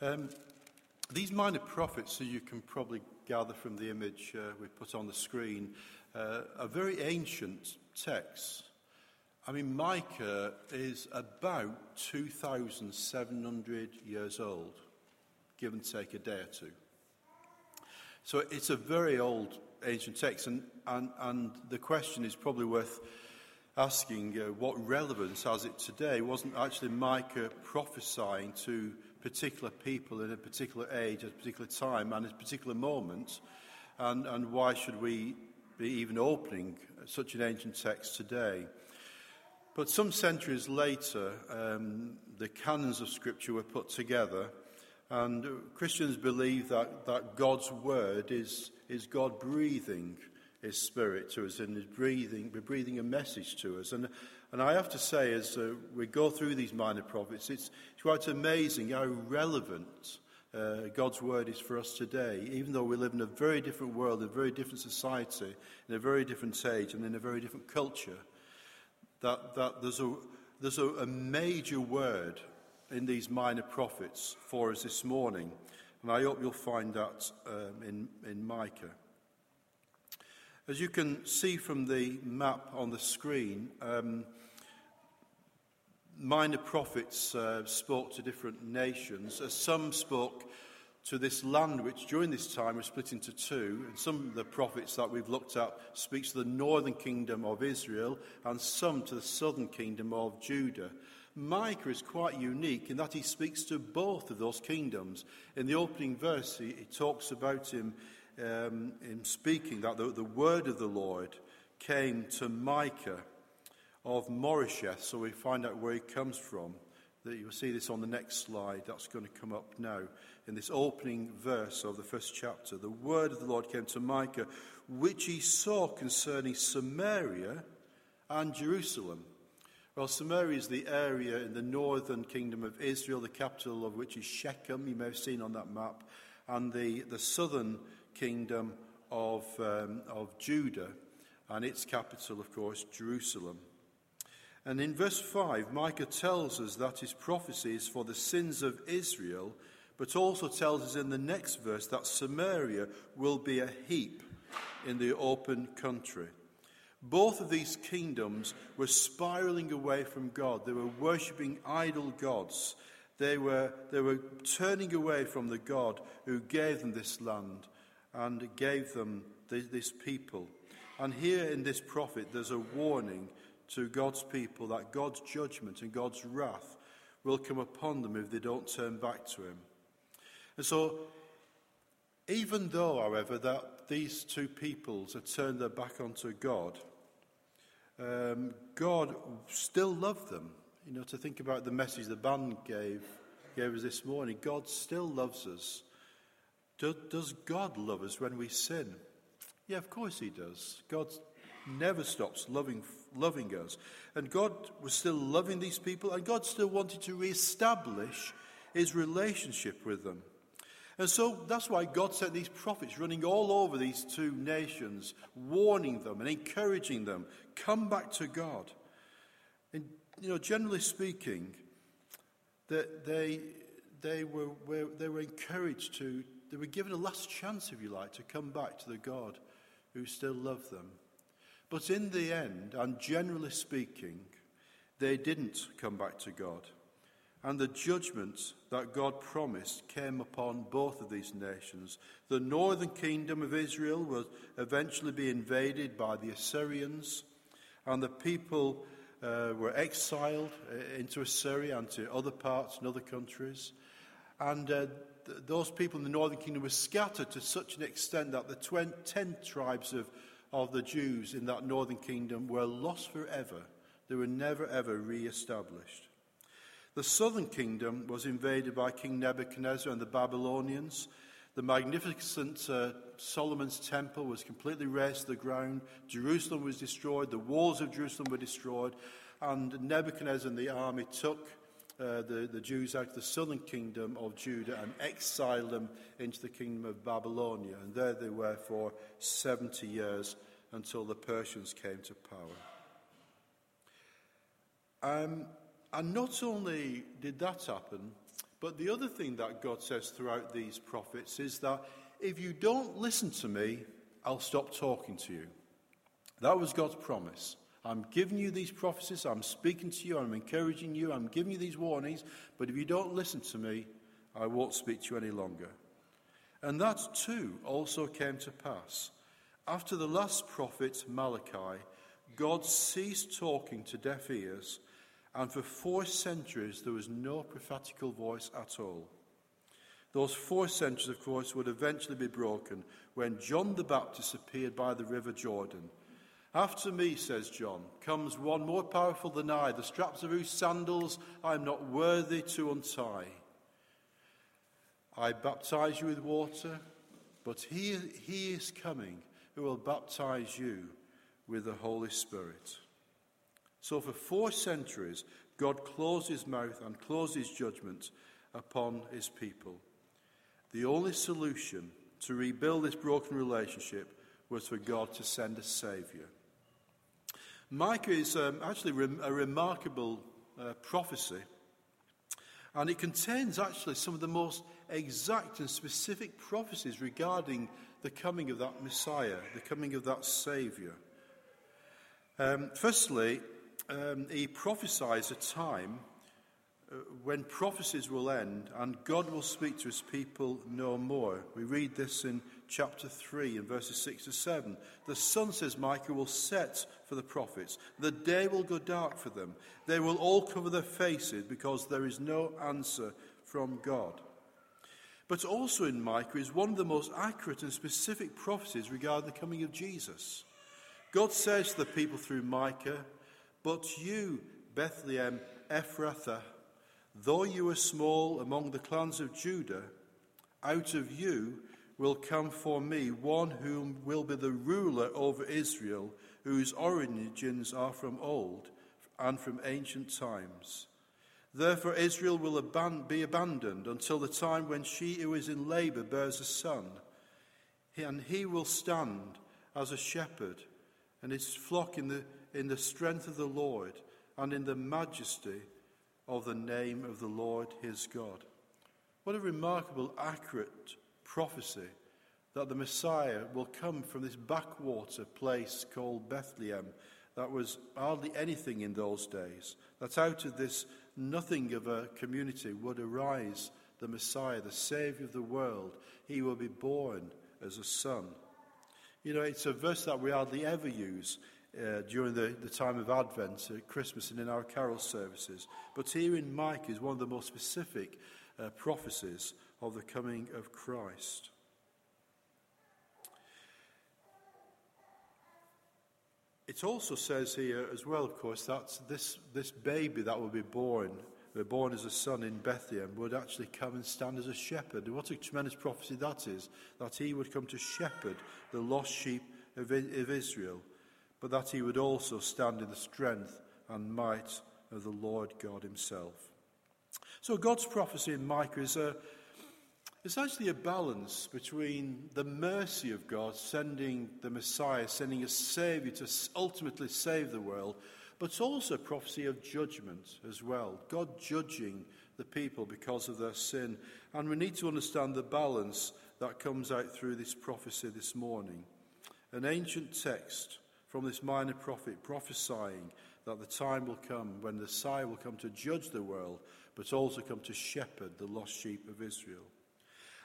Um, these minor prophets, as you can probably gather from the image uh, we put on the screen, uh, are very ancient texts. I mean, Micah is about 2,700 years old, give and take a day or two. So it's a very old ancient text, and, and, and the question is probably worth asking uh, what relevance has it today? Wasn't actually Micah prophesying to particular people in a particular age, at a particular time, and at a particular moment? And, and why should we be even opening such an ancient text today? But some centuries later, um, the canons of Scripture were put together, and Christians believe that, that God's Word is, is God breathing His Spirit to us and is breathing, breathing a message to us. And, and I have to say, as uh, we go through these minor prophets, it's, it's quite amazing how relevant uh, God's Word is for us today, even though we live in a very different world, a very different society, in a very different age, and in a very different culture that, that there's, a, there's a, a major word in these minor prophets for us this morning. And I hope you'll find that um, in, in Micah. As you can see from the map on the screen, um, minor prophets uh, spoke to different nations. As some spoke to this land, which during this time was split into two. And some of the prophets that we've looked at speaks to the northern kingdom of Israel, and some to the southern kingdom of Judah. Micah is quite unique in that he speaks to both of those kingdoms. In the opening verse, he, he talks about him um, in speaking that the, the word of the Lord came to Micah of Moresheth, so we find out where he comes from. That you'll see this on the next slide. That's going to come up now in this opening verse of the first chapter. The word of the Lord came to Micah, which he saw concerning Samaria and Jerusalem. Well, Samaria is the area in the northern kingdom of Israel, the capital of which is Shechem, you may have seen on that map, and the, the southern kingdom of, um, of Judah, and its capital, of course, Jerusalem. And in verse 5, Micah tells us that his prophecy is for the sins of Israel but also tells us in the next verse that Samaria will be a heap in the open country. Both of these kingdoms were spiraling away from God. They were worshipping idol gods. They were, they were turning away from the God who gave them this land and gave them this, this people. And here in this prophet, there's a warning to God's people that God's judgment and God's wrath will come upon them if they don't turn back to Him. And so, even though, however, that these two peoples had turned their back onto God, um, God still loved them. You know, to think about the message the band gave, gave us this morning, God still loves us. Do, does God love us when we sin? Yeah, of course He does. God never stops loving, loving us. And God was still loving these people, and God still wanted to re-establish His relationship with them. And so that's why God sent these prophets running all over these two nations, warning them and encouraging them, come back to God. And, you know, generally speaking, that they, they, were, were, they were encouraged to, they were given a last chance, if you like, to come back to the God who still loved them. But in the end, and generally speaking, they didn't come back to God. And the judgment that God promised came upon both of these nations. The northern kingdom of Israel will eventually be invaded by the Assyrians, and the people uh, were exiled uh, into Assyria and to other parts and other countries. And uh, th- those people in the northern kingdom were scattered to such an extent that the 20, 10 tribes of, of the Jews in that northern kingdom were lost forever. They were never, ever re established. The southern kingdom was invaded by King Nebuchadnezzar and the Babylonians. The magnificent uh, Solomon's temple was completely razed to the ground. Jerusalem was destroyed. The walls of Jerusalem were destroyed. And Nebuchadnezzar and the army took uh, the, the Jews out of the southern kingdom of Judah and exiled them into the kingdom of Babylonia. And there they were for 70 years until the Persians came to power. Um, and not only did that happen, But the other thing that God says throughout these prophets is that if you don't listen to me, I'll stop talking to you. That was God's promise. I'm giving you these prophecies, I'm speaking to you, I'm encouraging you, I'm giving you these warnings, but if you don't listen to me, I won't speak to you any longer. And that too also came to pass. After the last prophet, Malachi, God ceased talking to deaf ears, and for four centuries there was no prophetical voice at all. Those four centuries, of course, would eventually be broken when John the Baptist appeared by the river Jordan. After me, says John, comes one more powerful than I, the straps of whose sandals I am not worthy to untie. I baptize you with water, but he, he is coming who will baptize you with the Holy Spirit. So, for four centuries, God closed his mouth and closed his judgment upon his people. The only solution to rebuild this broken relationship was for God to send a Saviour. Micah is um, actually a remarkable uh, prophecy, and it contains actually some of the most exact and specific prophecies regarding the coming of that Messiah, the coming of that Saviour. Um, firstly, um, he prophesies a time Uh, when prophecies will end and God will speak to his people no more. We read this in chapter 3 in verses 6 to 7. The sun, says Micah, will set for the prophets. The day will go dark for them. They will all cover their faces because there is no answer from God. But also in Micah is one of the most accurate and specific prophecies regarding the coming of Jesus. God says to the people through Micah, But you, Bethlehem Ephrathah, though you are small among the clans of Judah, out of you will come for me one whom will be the ruler over Israel, whose origins are from old and from ancient times. Therefore, Israel will be abandoned until the time when she who is in labor bears a son, and he will stand as a shepherd, and his flock in the, in the strength of the Lord and in the majesty of the name of the Lord his God. What a remarkable, accurate prophecy that the Messiah will come from this backwater place called Bethlehem that was hardly anything in those days, that out of this nothing of a community would arise the Messiah, the Savior of the world. He will be born as a son. You know, it's a verse that we hardly ever use uh, during the, the time of Advent, at Christmas, and in our carol services. But here in Micah is one of the most specific uh, prophecies of the coming of Christ. It also says here as well, of course, that this, this baby that will be born, born as a son in Bethlehem, would actually come and stand as a shepherd. And what a tremendous prophecy that is, that he would come to shepherd the lost sheep of, of Israel, but that he would also stand in the strength and might of the Lord God himself. So God's prophecy in Micah is a, it's actually a balance between the mercy of God sending the Messiah, sending a Savior to ultimately save the world, but also prophecy of judgment as well. God judging the people because of their sin. And we need to understand the balance that comes out through this prophecy this morning. An ancient text from this minor prophet prophesying that the time will come when the Messiah will come to judge the world, but also come to shepherd the lost sheep of Israel.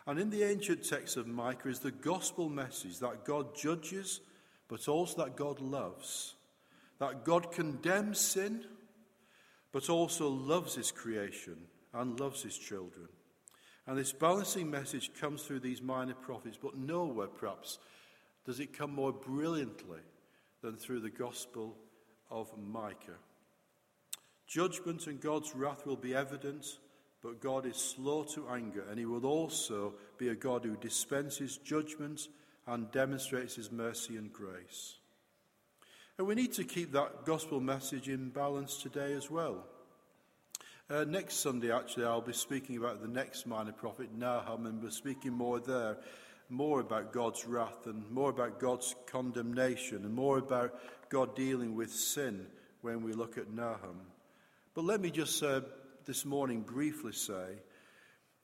And in the ancient text of Micah is the gospel message that God judges, but also that God loves. That God condemns sin, but also loves his creation and loves his children. And this balancing message comes through these minor prophets, but nowhere, perhaps, does it come more brilliantly than through the gospel of Micah. Judgment and God's wrath will be evident but God is slow to anger, and he will also be a God who dispenses judgment and demonstrates his mercy and grace. And we need to keep that gospel message in balance today as well. Uh, next Sunday, actually, I'll be speaking about the next minor prophet, Nahum, and we're speaking more there, more about God's wrath and more about God's condemnation and more about God dealing with sin when we look at Nahum. But let me just uh, this morning briefly say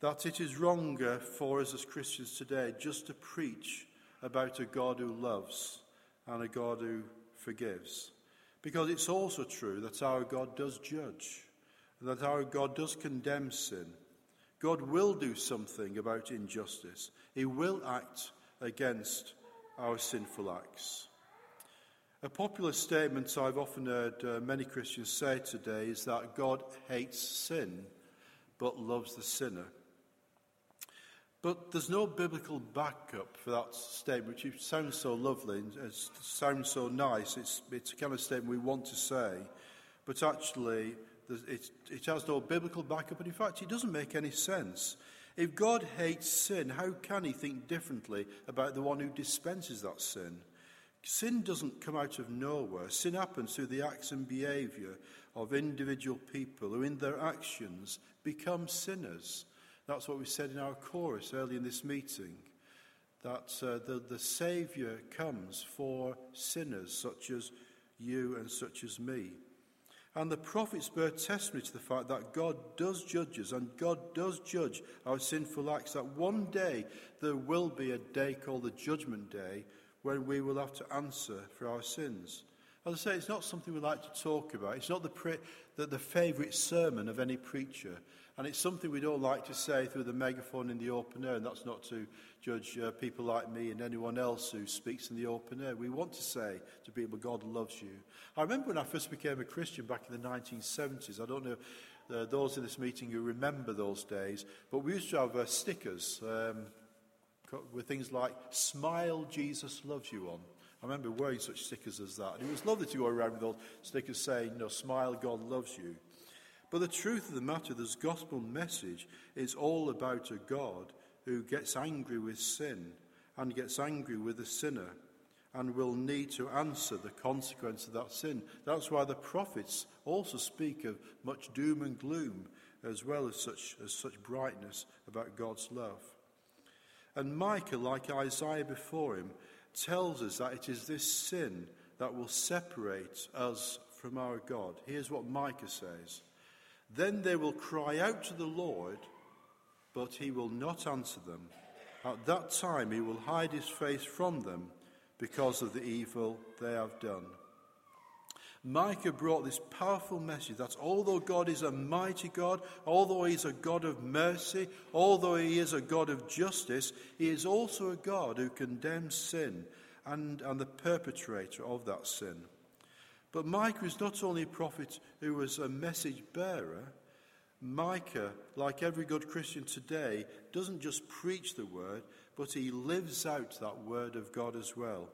that it is wronger for us as Christians today just to preach about a God who loves and a God who forgives. Because it's also true that our God does judge, and that our God does condemn sin. God will do something about injustice, He will act against our sinful acts. A popular statement I've often heard uh, many Christians say today is that God hates sin but loves the sinner. But there's no biblical backup for that statement, which sounds so lovely and it sounds so nice. It's, it's a kind of statement we want to say, but actually it, has no biblical backup, and in fact, it doesn't make any sense. If God hates sin, how can he think differently about the one who dispenses that sin? Sin doesn't come out of nowhere. Sin happens through the acts and behavior of individual people who, in their actions, become sinners. That's what we said in our chorus early in this meeting. That uh, the, the Saviour comes for sinners such as you and such as me. And the prophets bear testimony to the fact that God does judge us and God does judge our sinful acts. That one day there will be a day called the Judgment Day when we will have to answer for our sins. As I say, it's not something we like to talk about. It's not the, pre- the, the favourite sermon of any preacher. And it's something we don't like to say through the megaphone in the open air, and that's not to judge uh, people like me and anyone else who speaks in the open air. We want to say to people, God loves you. I remember when I first became a Christian back in the 1970s. I don't know uh, those in this meeting who remember those days, but we used to have uh, stickers um, with things like, Smile, Jesus loves you on. I remember wearing such stickers as that. And it was lovely to go around with those stickers saying, you know, smile, God loves you. But the truth of the matter, this gospel message is all about a God who gets angry with sin and gets angry with the sinner and will need to answer the consequence of that sin. That's why the prophets also speak of much doom and gloom as well as such, as such brightness about God's love. And Micah, like Isaiah before him, tells us that it is this sin that will separate us from our God. Here's what Micah says then they will cry out to the Lord, but he will not answer them. At that time he will hide his face from them because of the evil they have done. Micah brought this powerful message that although God is a mighty God, although he is a God of mercy, although he is a God of justice, he is also a God who condemns sin and, and the perpetrator of that sin. But Micah is not only a prophet who was a message bearer, Micah, like every good Christian today, doesn't just preach the word, but he lives out that word of God as well.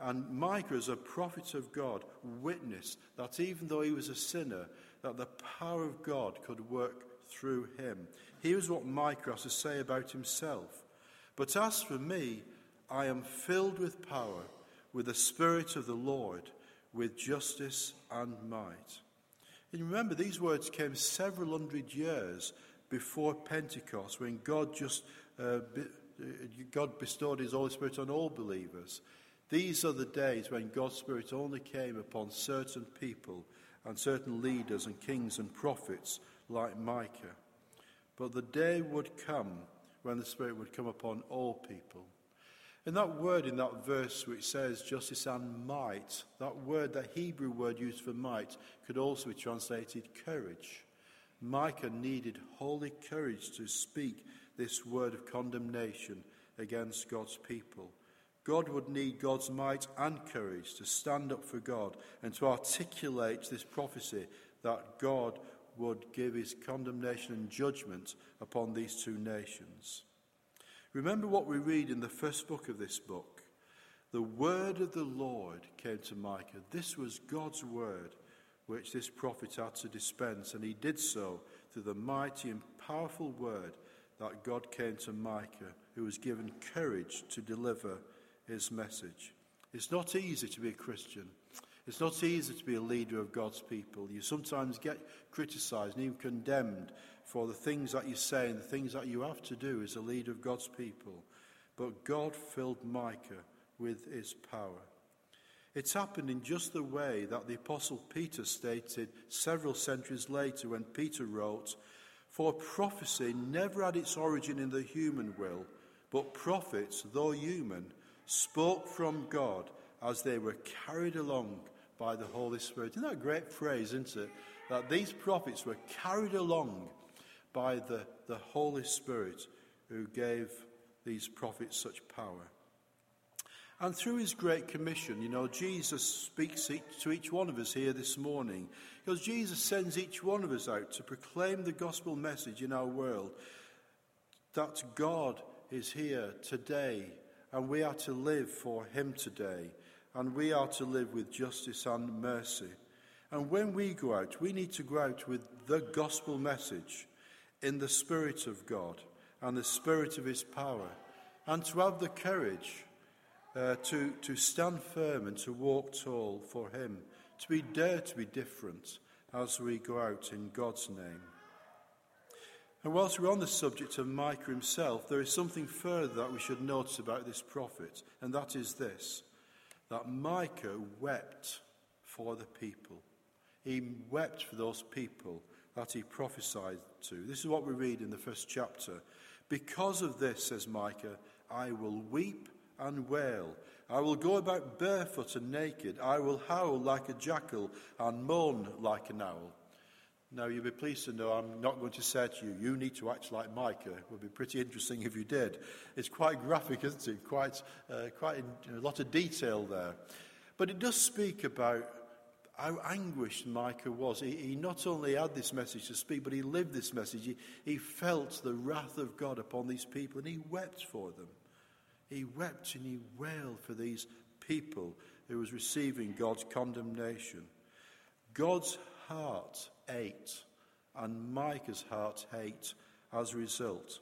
And Micah, as a prophet of God, witnessed that even though he was a sinner, that the power of God could work through him. Here's what Micah has to say about himself. But as for me, I am filled with power, with the Spirit of the Lord with justice and might. And remember, these words came several hundred years before Pentecost, when God just uh, be, uh, God bestowed His Holy Spirit on all believers. These are the days when God's Spirit only came upon certain people and certain leaders and kings and prophets like Micah. But the day would come when the Spirit would come upon all people. And that word in that verse which says justice and might, that word, that Hebrew word used for might, could also be translated courage. Micah needed holy courage to speak this word of condemnation against God's people. God would need God's might and courage to stand up for God and to articulate this prophecy that God would give his condemnation and judgment upon these two nations. Remember what we read in the first book of this book. The word of the Lord came to Micah. This was God's word which this prophet had to dispense, and he did so through the mighty and powerful word that God came to Micah, who was given courage to deliver his message. It's not easy to be a Christian. It's not easy to be a leader of God's people. You sometimes get criticized and even condemned for the things that you say and the things that you have to do as a leader of God's people. But God filled Micah with his power. It's happened in just the way that the Apostle Peter stated several centuries later when Peter wrote, For prophecy never had its origin in the human will, but prophets, though human, spoke from God as they were carried along by the Holy Spirit. Isn't that a great phrase, isn't it? That these prophets were carried along by the, the Holy Spirit who gave these prophets such power. And through his great commission, you know, Jesus speaks to each one of us here this morning because Jesus sends each one of us out to proclaim the gospel message in our world that God is here today and we are to live for him today and we are to live with justice and mercy. And when we go out, we need to go out with the gospel message in the Spirit of God and the Spirit of His power, and to have the courage uh, to, to stand firm and to walk tall for Him, to be dare to be different as we go out in God's name. And whilst we're on the subject of Micah himself, there is something further that we should notice about this prophet, and that is this that Micah wept for the people. He wept for those people that he prophesied to. This is what we read in the first chapter. Because of this, says Micah, I will weep and wail. I will go about barefoot and naked. I will howl like a jackal and moan like an owl. Now, you'll be pleased to know I'm not going to say to you, you need to act like Micah. It would be pretty interesting if you did. It's quite graphic, isn't it? Quite, uh, quite in, a lot of detail there. But it does speak about how anguished Micah was. He, he, not only had this message to speak, but he lived this message. He, he felt the wrath of God upon these people, and he wept for them. He wept and he wailed for these people who was receiving God's condemnation. God's heart ached, and Micah's heart ached as a result.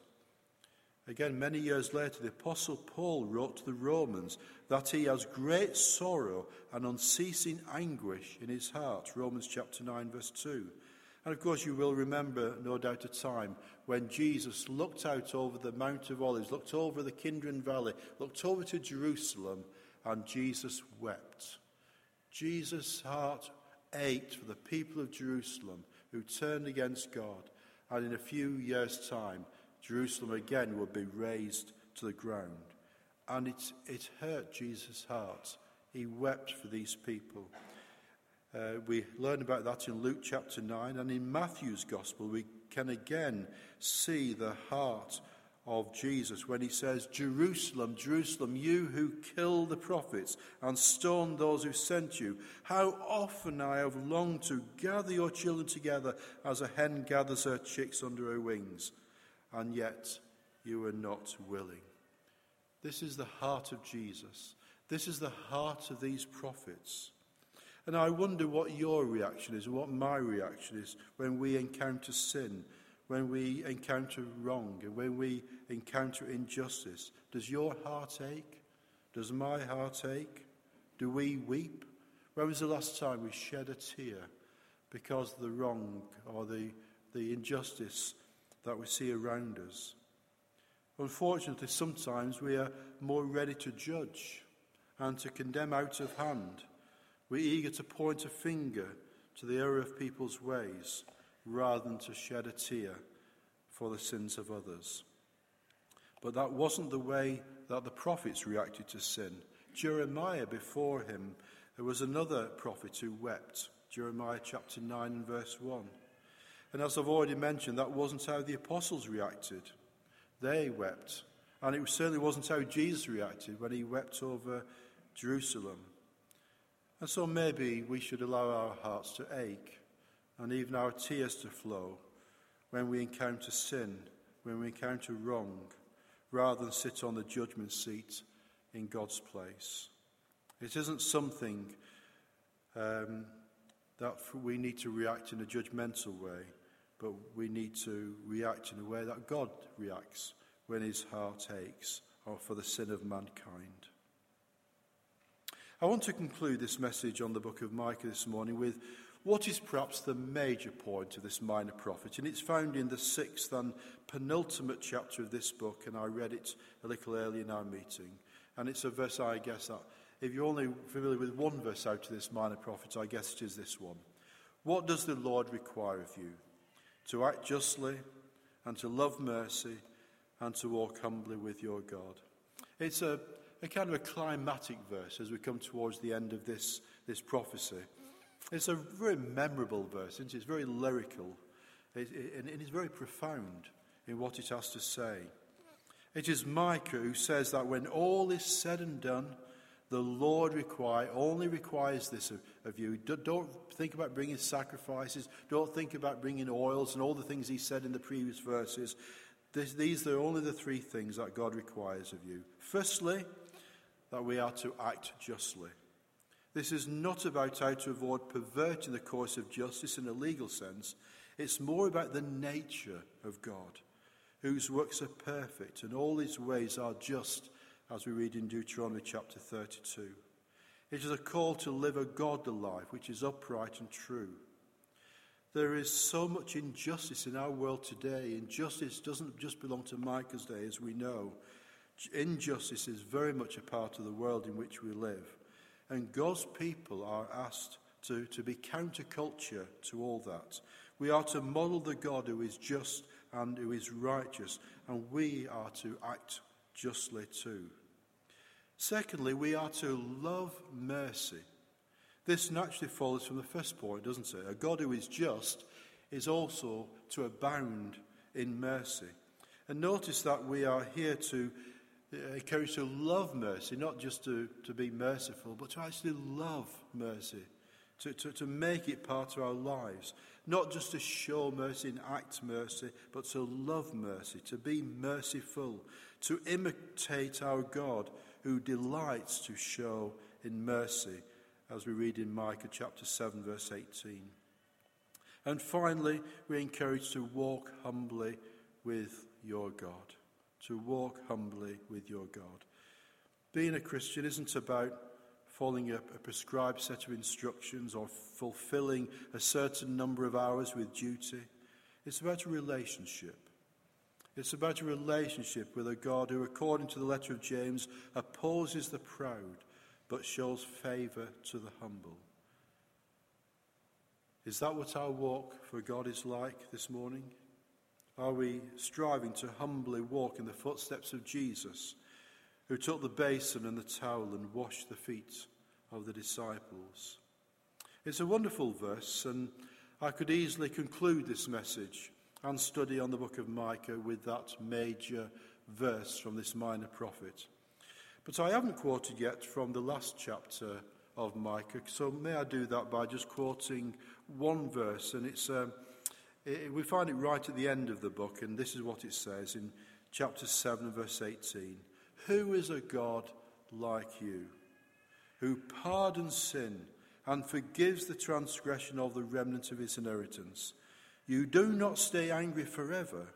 Again, many years later, the Apostle Paul wrote to the Romans that he has great sorrow and unceasing anguish in his heart. Romans chapter 9, verse 2. And of course, you will remember, no doubt, a time when Jesus looked out over the Mount of Olives, looked over the Kidron Valley, looked over to Jerusalem, and Jesus wept. Jesus' heart ached for the people of Jerusalem who turned against God. And in a few years' time, Jerusalem again would be razed to the ground. And it, it hurt Jesus' heart. He wept for these people. Uh, we learn about that in Luke chapter 9, and in Matthew's gospel, we can again see the heart of Jesus when he says, Jerusalem, Jerusalem, you who kill the prophets and stone those who sent you, how often I have longed to gather your children together as a hen gathers her chicks under her wings, and yet you are not willing. This is the heart of Jesus. This is the heart of these prophets. And I wonder what your reaction is, what my reaction is when we encounter sin when we encounter wrong and when we encounter injustice? Does your heart ache? Does my heart ache? Do we weep? When was the last time we shed a tear because of the wrong or the, the injustice that we see around us? Unfortunately, sometimes we are more ready to judge and to condemn out of hand. We're eager to point a finger to the error of people's ways rather than to shed a tear for the sins of others. But that wasn't the way that the prophets reacted to sin. Jeremiah, before him, there was another prophet who wept. Jeremiah chapter 9 and verse 1. And as I've already mentioned, that wasn't how the apostles reacted. They wept. And it certainly wasn't how Jesus reacted when he wept over Jerusalem. And so maybe we should allow our hearts to ache and even our tears to flow when we encounter sin, when we encounter wrong, rather than sit on the judgment seat in God's place. It isn't something um, that we need to react in a judgmental way, but we need to react in a way that God reacts when his heart aches or for the sin of mankind. I want to conclude this message on the book of Micah this morning with what is perhaps the major point of this minor prophet, and it's found in the sixth and penultimate chapter of this book, and I read it a little earlier in our meeting. And it's a verse, I guess, that if you're only familiar with one verse out of this minor prophet, I guess it is this one. What does the Lord require of you? To act justly, and to love mercy and to walk humbly with your God. It's a, a kind of a climatic verse as we come towards the end of this, this prophecy. It's a very memorable verse, it? It's very lyrical, it, it, and it is very profound in what it has to say. It is Micah who says that when all is said and done, the Lord require, only requires this of, of you. Don't think about bringing sacrifices. Don't think about bringing oils and all the things he said in the previous verses. This, these are only the three things that God requires of you. Firstly, that we are to act justly. This is not about how to avoid perverting the course of justice in a legal sense. It's more about the nature of God whose works are perfect and all his ways are just, as we read in Deuteronomy chapter 32. It is a call to live a godly life which is upright and true. There is so much injustice in our world today. Injustice doesn't just belong to Micah's day, as we know. Injustice is very much a part of the world in which we live. And God's people are asked to, to be counterculture to all that. We are to model the God who is just and who is righteous, and we are to act justly too. Secondly, we are to love mercy. This naturally follows from the first point, doesn't it? A God who is just is also to abound in mercy. And notice that we are here to uh, encourage to love mercy, not just to, to be merciful, but to actually love mercy, to, to, to make it part of our lives. Not just to show mercy and act mercy, but to love mercy, to be merciful, to imitate our God who delights to show in mercy, as we read in Micah chapter 7, verse 18. And finally, we're encouraged to walk humbly with your God. To walk humbly with your God. Being a Christian isn't about following a, a prescribed set of instructions or fulfilling a certain number of hours with duty. It's about a relationship. It's about a relationship with a God who, according to the letter of James, opposes the proud but shows favour to the humble. Is that what our walk for God is like this morning? Are we striving to humbly walk in the footsteps of Jesus, who took the basin and the towel and washed the feet of the disciples. It's a wonderful verse, and I could easily conclude this message and study on the book of Micah with that major verse from this minor prophet. But I haven't quoted yet from the last chapter of Micah, so may I do that by just quoting one verse, and it's um, we find it right at the end of the book, and this is what it says in chapter 7, verse 18 Who is a God like you? who pardons sin and forgives the transgression of the remnant of his inheritance. You do not stay angry forever,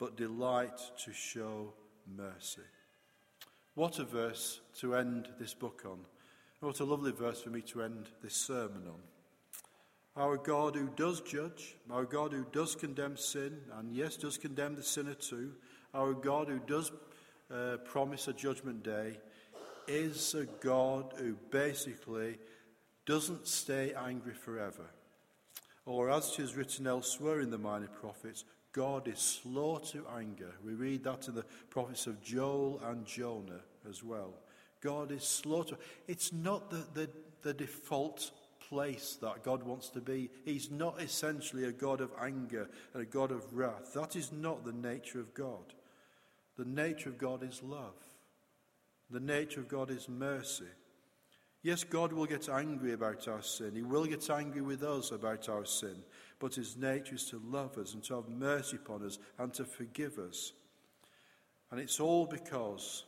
but delight to show mercy. What a verse to end this book on. What a lovely verse for me to end this sermon on. Our God who does judge, our God who does condemn sin, and yes, does condemn the sinner too, our God who does uh, promise a judgment day, is a God who basically doesn't stay angry forever. Or, as it is written elsewhere in the minor prophets, God is slow to anger. We read that in the prophets of Joel and Jonah as well. God is slow to. It's not the, the, the default place that God wants to be. He's not essentially a God of anger and a God of wrath. That is not the nature of God. The nature of God is love. The nature of God is mercy. Yes, God will get angry about our sin. He will get angry with us about our sin. But his nature is to love us and to have mercy upon us and to forgive us. And it's all because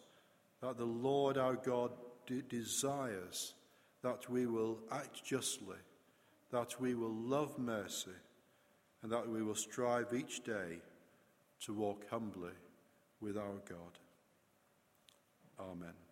that the Lord our God de- desires that we will act justly, that we will love mercy, and that we will strive each day to walk humbly with our God. Amen.